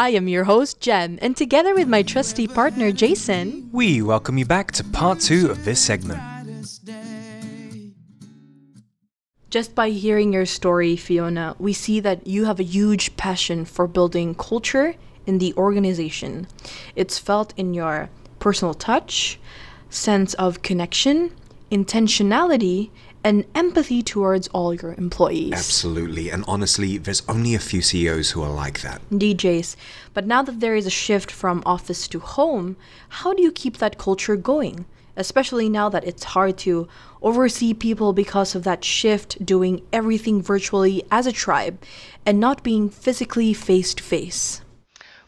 I am your host, Jem, and together with my trusty partner, Jason, we welcome you back to part two of this segment. Just by hearing your story, Fiona, we see that you have a huge passion for building culture in the organization. It's felt in your personal touch, sense of connection, intentionality, and empathy towards all your employees. Absolutely. And honestly, there's only a few CEOs who are like that. DJs. But now that there is a shift from office to home, how do you keep that culture going? Especially now that it's hard to oversee people because of that shift doing everything virtually as a tribe and not being physically face to face.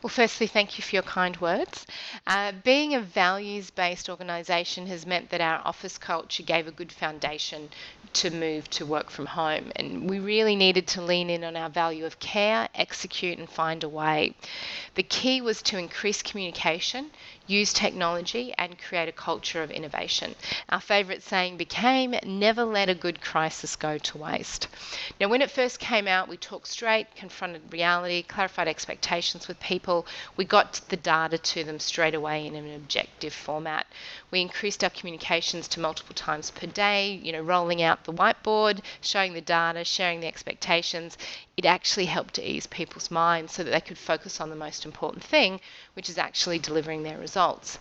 Well, firstly, thank you for your kind words. Uh, being a values based organisation has meant that our office culture gave a good foundation to move to work from home, and we really needed to lean in on our value of care, execute, and find a way. The key was to increase communication, use technology, and create a culture of innovation. Our favourite saying became never let a good crisis go to waste. Now, when it first came out, we talked straight, confronted reality, clarified expectations with people. We got the data to them straight away in an objective format. We increased our communications to multiple times per day, you know, rolling out the whiteboard, showing the data, sharing the expectations. It actually helped to ease people's minds so that they could focus on the most important thing, which is actually delivering their results.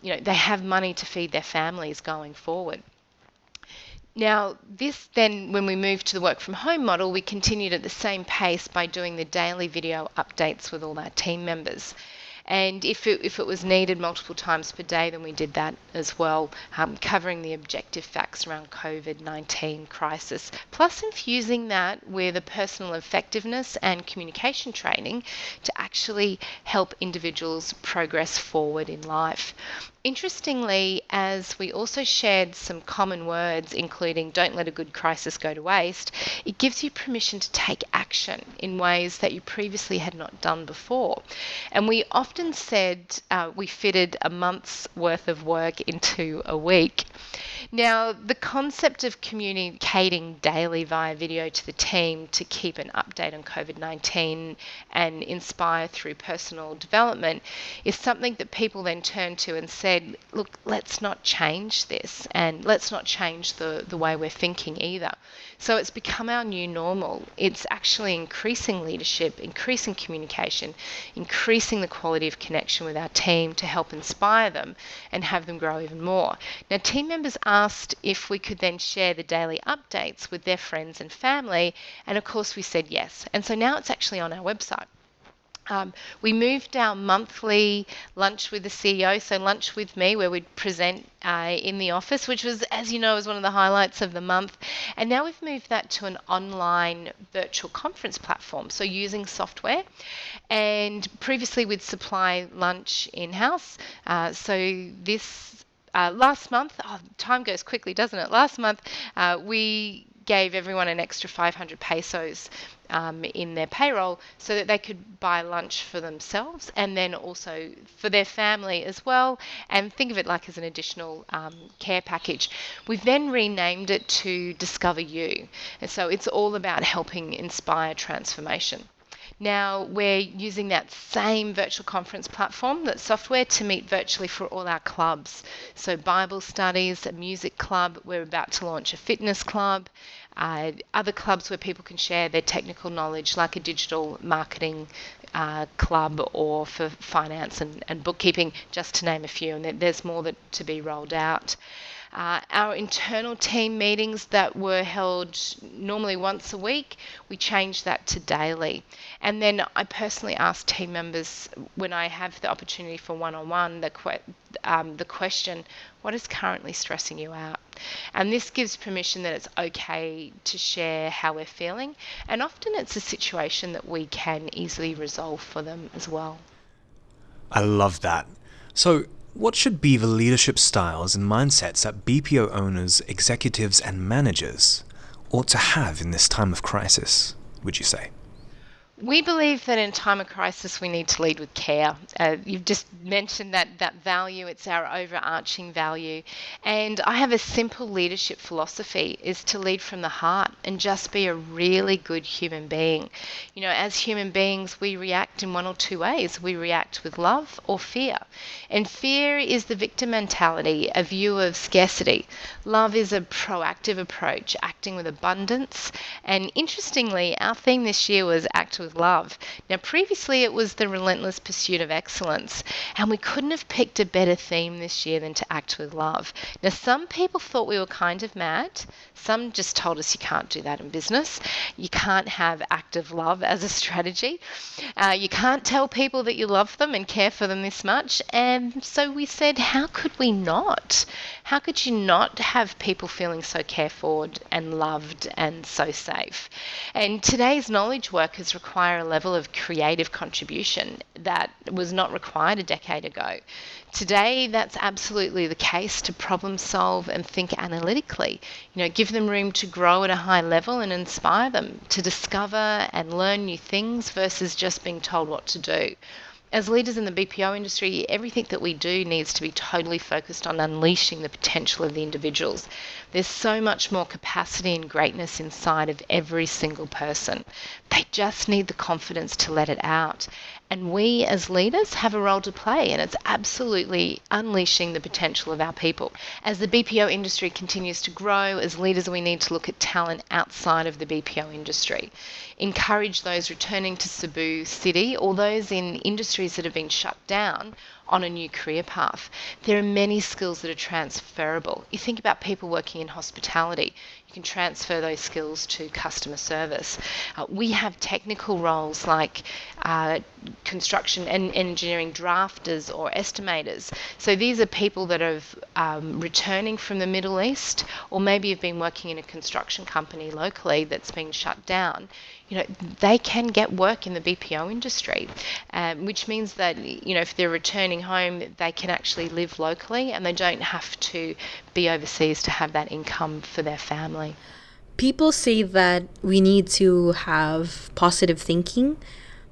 You know, they have money to feed their families going forward. Now, this then, when we moved to the work from home model, we continued at the same pace by doing the daily video updates with all our team members. And if it, if it was needed multiple times per day, then we did that as well, um, covering the objective facts around COVID 19 crisis, plus infusing that with a personal effectiveness and communication training to actually help individuals progress forward in life. Interestingly, as we also shared some common words, including don't let a good crisis go to waste, it gives you permission to take action in ways that you previously had not done before. And we often said uh, we fitted a month's worth of work into a week. Now, the concept of communicating daily via video to the team to keep an update on COVID 19 and inspire through personal development is something that people then turn to and said, look, let's not change this and let's not change the, the way we're thinking either. So it's become our new normal. It's actually increasing leadership, increasing communication, increasing the quality of connection with our team to help inspire them and have them grow even more. Now, team members asked if we could then share the daily updates with their friends and family, and of course, we said yes. And so now it's actually on our website. Um, we moved our monthly lunch with the CEO, so lunch with me, where we'd present uh, in the office, which was, as you know, was one of the highlights of the month. And now we've moved that to an online virtual conference platform, so using software. And previously we'd supply lunch in house, uh, so this uh, last month, oh, time goes quickly, doesn't it? Last month, uh, we gave everyone an extra 500 pesos um, in their payroll so that they could buy lunch for themselves and then also for their family as well and think of it like as an additional um, care package. We've then renamed it to Discover You and so it's all about helping inspire transformation. Now we're using that same virtual conference platform, that software, to meet virtually for all our clubs. So Bible studies, a music club, we're about to launch a fitness club, uh, other clubs where people can share their technical knowledge, like a digital marketing uh, club or for finance and, and bookkeeping, just to name a few. And there's more that to be rolled out. Uh, our internal team meetings that were held normally once a week, we changed that to daily. And then I personally ask team members when I have the opportunity for one on one the, um, the question, what is currently stressing you out? And this gives permission that it's okay to share how we're feeling. And often it's a situation that we can easily resolve for them as well. I love that. So, what should be the leadership styles and mindsets that BPO owners, executives, and managers ought to have in this time of crisis, would you say? We believe that in time of crisis, we need to lead with care. Uh, you've just mentioned that that value; it's our overarching value. And I have a simple leadership philosophy: is to lead from the heart and just be a really good human being. You know, as human beings, we react in one or two ways. We react with love or fear. And fear is the victim mentality, a view of scarcity. Love is a proactive approach, acting with abundance. And interestingly, our theme this year was act with love. Now, previously it was the relentless pursuit of excellence, and we couldn't have picked a better theme this year than to act with love. Now, some people thought we were kind of mad, some just told us you can't do that in business. You can't have active love as a strategy. Uh, you can't tell people that you love them and care for them this much. And so we said, how could we not? How could you not have people feeling so cared for and loved and so safe? And today's knowledge workers require a level of creative contribution that was not required a decade ago. Today, that's absolutely the case to problem solve and think analytically. You know, give them room to grow at a high level and inspire them to discover and learn new things versus just being told what to do as leaders in the BPO industry, everything that we do needs to be totally focused on unleashing the potential of the individuals. There's so much more capacity and greatness inside of every single person. They just need the confidence to let it out. And we as leaders have a role to play, and it's absolutely unleashing the potential of our people. As the BPO industry continues to grow, as leaders, we need to look at talent outside of the BPO industry. Encourage those returning to Cebu City or those in industries that have been shut down on a new career path. There are many skills that are transferable. You think about people working in hospitality, you can transfer those skills to customer service. Uh, we have technical roles like uh, construction and engineering drafters or estimators. So these are people that are um, returning from the Middle East or maybe have been working in a construction company locally that's been shut down you know, they can get work in the BPO industry, um, which means that, you know, if they're returning home, they can actually live locally and they don't have to be overseas to have that income for their family. People say that we need to have positive thinking,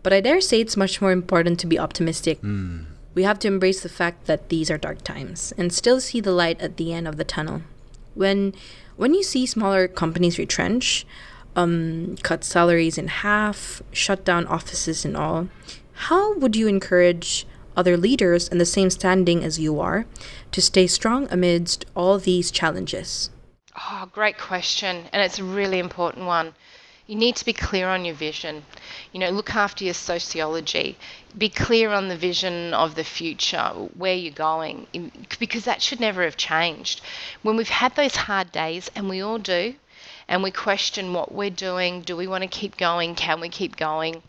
but I dare say it's much more important to be optimistic. Mm. We have to embrace the fact that these are dark times and still see the light at the end of the tunnel. When when you see smaller companies retrench, um, cut salaries in half, shut down offices and all, how would you encourage other leaders in the same standing as you are to stay strong amidst all these challenges? Oh, great question. And it's a really important one. You need to be clear on your vision. You know, look after your sociology. Be clear on the vision of the future, where you're going, because that should never have changed. When we've had those hard days, and we all do, and we question what we're doing do we want to keep going? Can we keep going?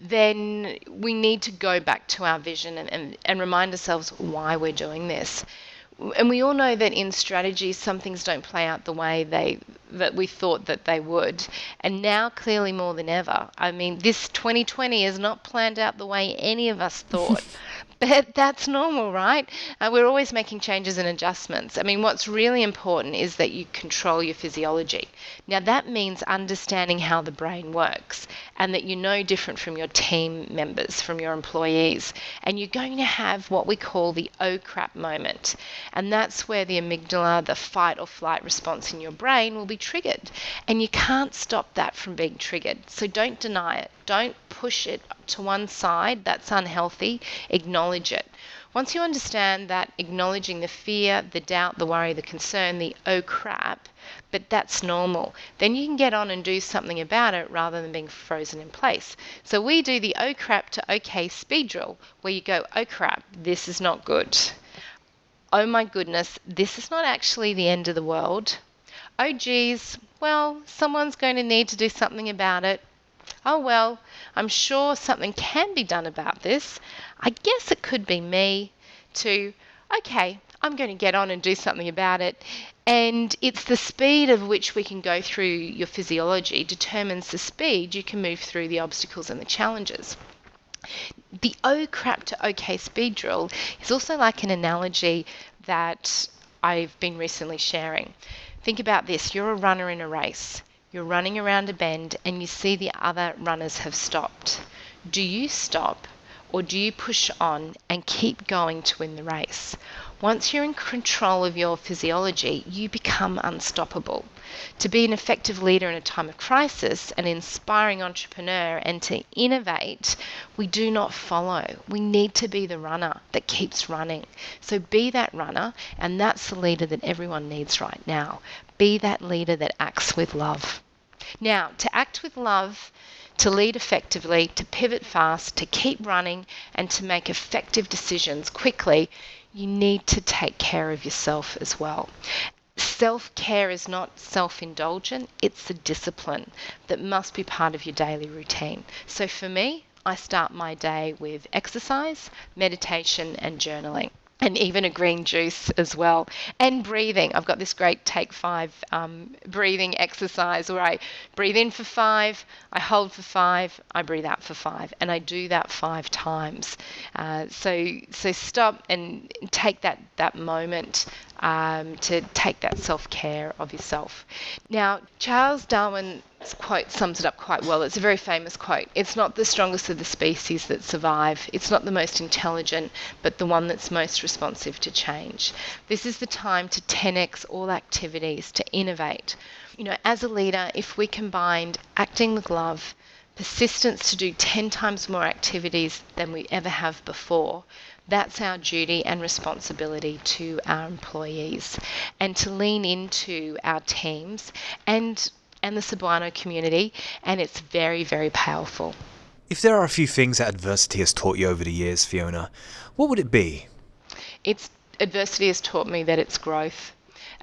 Then we need to go back to our vision and, and, and remind ourselves why we're doing this. And we all know that in strategy, some things don't play out the way they that we thought that they would. And now, clearly more than ever, I mean, this 2020 is not planned out the way any of us thought. But that's normal, right? Uh, we're always making changes and adjustments. I mean, what's really important is that you control your physiology. Now, that means understanding how the brain works and that you know different from your team members, from your employees. And you're going to have what we call the oh crap moment. And that's where the amygdala, the fight or flight response in your brain, will be triggered. And you can't stop that from being triggered. So don't deny it. Don't push it to one side. That's unhealthy. Acknowledge it. Once you understand that acknowledging the fear, the doubt, the worry, the concern, the oh crap, but that's normal, then you can get on and do something about it rather than being frozen in place. So we do the oh crap to okay speed drill where you go, oh crap, this is not good. Oh my goodness, this is not actually the end of the world. Oh geez, well, someone's going to need to do something about it oh well, I'm sure something can be done about this. I guess it could be me, to, okay, I'm going to get on and do something about it. And it's the speed of which we can go through your physiology determines the speed you can move through the obstacles and the challenges. The oh crap to okay speed drill is also like an analogy that I've been recently sharing. Think about this you're a runner in a race You're running around a bend and you see the other runners have stopped. Do you stop or do you push on and keep going to win the race? Once you're in control of your physiology, you become unstoppable. To be an effective leader in a time of crisis, an inspiring entrepreneur, and to innovate, we do not follow. We need to be the runner that keeps running. So be that runner, and that's the leader that everyone needs right now. Be that leader that acts with love. Now, to act with love, to lead effectively, to pivot fast, to keep running, and to make effective decisions quickly, you need to take care of yourself as well. Self care is not self indulgent, it's a discipline that must be part of your daily routine. So for me, I start my day with exercise, meditation, and journaling and even a green juice as well. And breathing. I've got this great take five um, breathing exercise where I breathe in for five, I hold for five, I breathe out for five, and I do that five times. Uh, so so stop and take that that moment um, to take that self care of yourself. Now, Charles Darwin's quote sums it up quite well. It's a very famous quote. It's not the strongest of the species that survive, it's not the most intelligent, but the one that's most responsive to change. This is the time to 10x all activities, to innovate. You know, as a leader, if we combined acting with love, persistence to do 10 times more activities than we ever have before, that's our duty and responsibility to our employees and to lean into our teams and and the Cebuano community and it's very very powerful. If there are a few things that adversity has taught you over the years, Fiona, what would it be? It's adversity has taught me that it's growth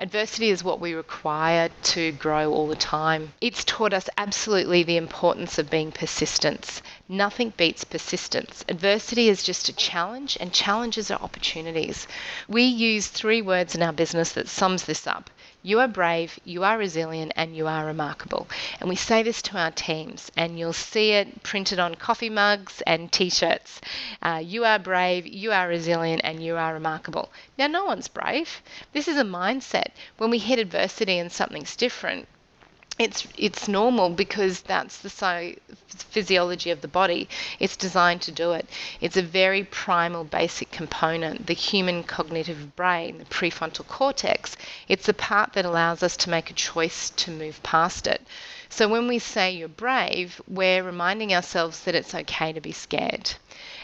Adversity is what we require to grow all the time. It's taught us absolutely the importance of being persistent. Nothing beats persistence. Adversity is just a challenge, and challenges are opportunities. We use three words in our business that sums this up you are brave, you are resilient, and you are remarkable. And we say this to our teams, and you'll see it printed on coffee mugs and t shirts. Uh, you are brave, you are resilient, and you are remarkable. Now, no one's brave. This is a mindset. When we hit adversity and something's different, it's it's normal because that's the so physiology of the body. It's designed to do it. It's a very primal, basic component. The human cognitive brain, the prefrontal cortex, it's the part that allows us to make a choice to move past it. So when we say you're brave, we're reminding ourselves that it's okay to be scared,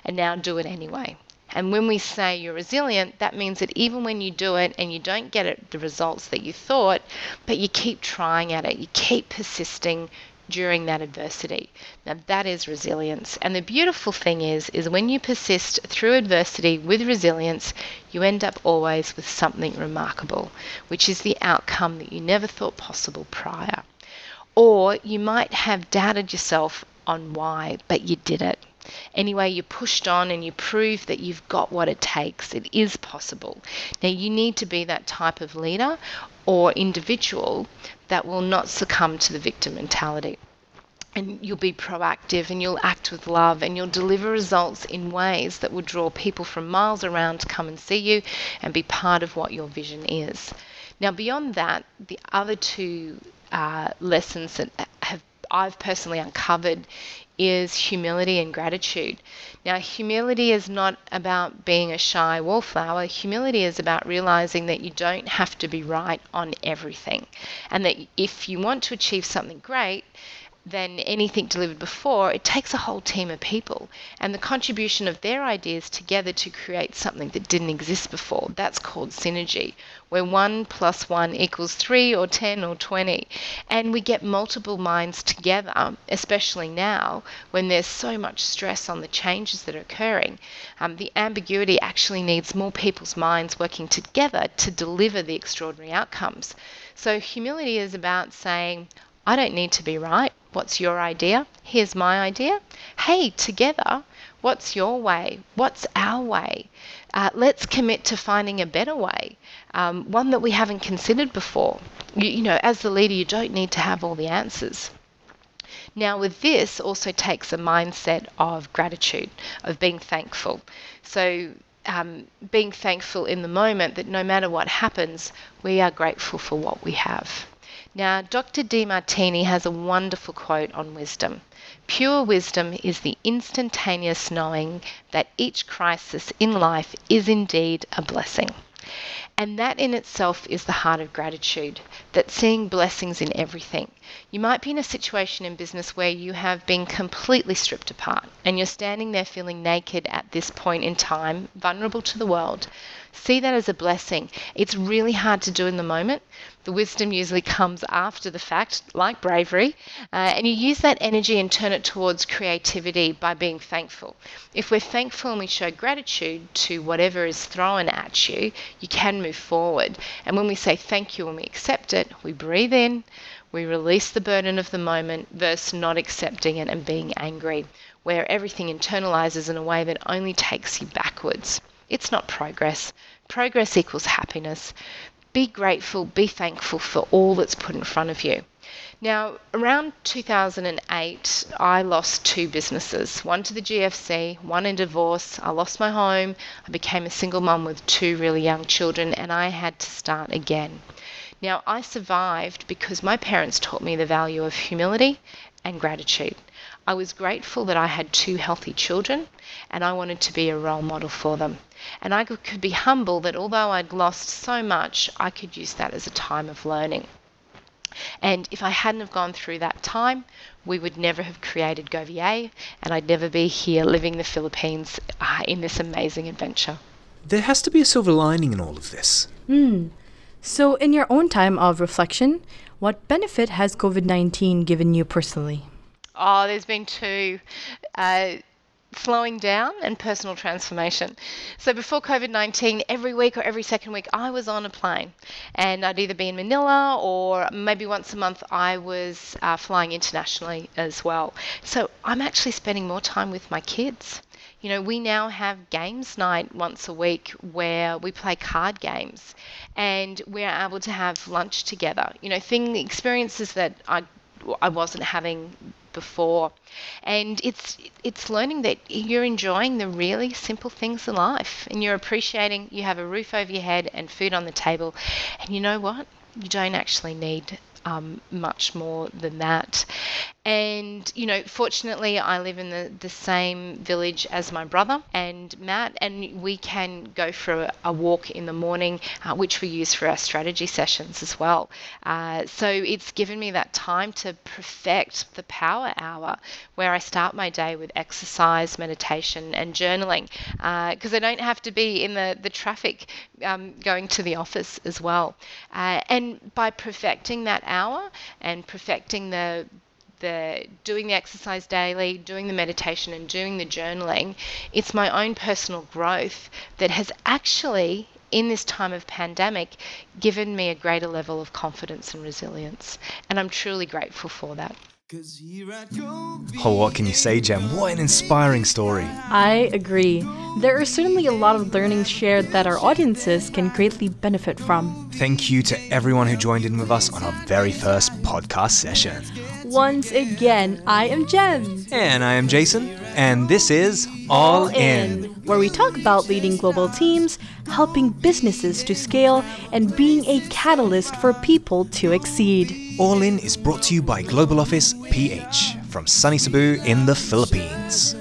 and now do it anyway. And when we say you're resilient, that means that even when you do it and you don't get it, the results that you thought, but you keep trying at it, you keep persisting during that adversity. Now that is resilience. And the beautiful thing is is when you persist through adversity with resilience, you end up always with something remarkable, which is the outcome that you never thought possible prior. Or you might have doubted yourself on why, but you did it. Anyway, you pushed on and you proved that you've got what it takes. It is possible. Now, you need to be that type of leader or individual that will not succumb to the victim mentality. And you'll be proactive and you'll act with love and you'll deliver results in ways that will draw people from miles around to come and see you and be part of what your vision is. Now, beyond that, the other two uh, lessons that have I've personally uncovered is humility and gratitude. Now, humility is not about being a shy wallflower. Humility is about realizing that you don't have to be right on everything. And that if you want to achieve something great, than anything delivered before, it takes a whole team of people and the contribution of their ideas together to create something that didn't exist before. That's called synergy, where one plus one equals three or 10 or 20. And we get multiple minds together, especially now when there's so much stress on the changes that are occurring. Um, the ambiguity actually needs more people's minds working together to deliver the extraordinary outcomes. So, humility is about saying, I don't need to be right. What's your idea? Here's my idea. Hey, together, what's your way? What's our way? Uh, let's commit to finding a better way, um, one that we haven't considered before. You, you know, as the leader, you don't need to have all the answers. Now, with this, also takes a mindset of gratitude, of being thankful. So, um, being thankful in the moment that no matter what happens, we are grateful for what we have. Now, Dr. Demartini has a wonderful quote on wisdom. Pure wisdom is the instantaneous knowing that each crisis in life is indeed a blessing. And that in itself is the heart of gratitude, that seeing blessings in everything. You might be in a situation in business where you have been completely stripped apart and you're standing there feeling naked at this point in time, vulnerable to the world. See that as a blessing. It's really hard to do in the moment. The wisdom usually comes after the fact, like bravery, uh, and you use that energy and turn it towards creativity by being thankful. If we're thankful and we show gratitude to whatever is thrown at you, you can move forward. And when we say thank you and we accept it, we breathe in, we release the burden of the moment versus not accepting it and being angry, where everything internalizes in a way that only takes you backwards. It's not progress. Progress equals happiness. Be grateful, be thankful for all that's put in front of you. Now, around 2008, I lost two businesses one to the GFC, one in divorce. I lost my home. I became a single mum with two really young children, and I had to start again. Now, I survived because my parents taught me the value of humility and gratitude. I was grateful that I had two healthy children and I wanted to be a role model for them. And I could be humble that although I'd lost so much, I could use that as a time of learning. And if I hadn't have gone through that time, we would never have created Govier, and I'd never be here living the Philippines uh, in this amazing adventure. There has to be a silver lining in all of this. Hmm. So, in your own time of reflection, what benefit has COVID 19 given you personally? Oh, there's been two. Uh, slowing down and personal transformation. So before COVID 19, every week or every second week, I was on a plane and I'd either be in Manila or maybe once a month I was uh, flying internationally as well. So I'm actually spending more time with my kids. You know, we now have games night once a week where we play card games and we're able to have lunch together. You know, thing experiences that I I wasn't having before. And it's it's learning that you're enjoying the really simple things in life and you're appreciating you have a roof over your head and food on the table. And you know what? You don't actually need um, much more than that. And, you know, fortunately, I live in the, the same village as my brother and Matt, and we can go for a, a walk in the morning, uh, which we use for our strategy sessions as well. Uh, so it's given me that time to perfect the power hour where I start my day with exercise, meditation, and journaling because uh, I don't have to be in the, the traffic um, going to the office as well. Uh, and by perfecting that hour and perfecting the the doing the exercise daily, doing the meditation, and doing the journaling, it's my own personal growth that has actually, in this time of pandemic, given me a greater level of confidence and resilience. And I'm truly grateful for that. Oh, what can you say, Jem? What an inspiring story. I agree. There are certainly a lot of learnings shared that our audiences can greatly benefit from. Thank you to everyone who joined in with us on our very first podcast session. Once again, I am Jem. And I am Jason. And this is All, in, where we talk about leading global teams, helping businesses to scale, and being a catalyst for people to exceed. All In is brought to you by Global Office PH from sunny Cebu in the Philippines.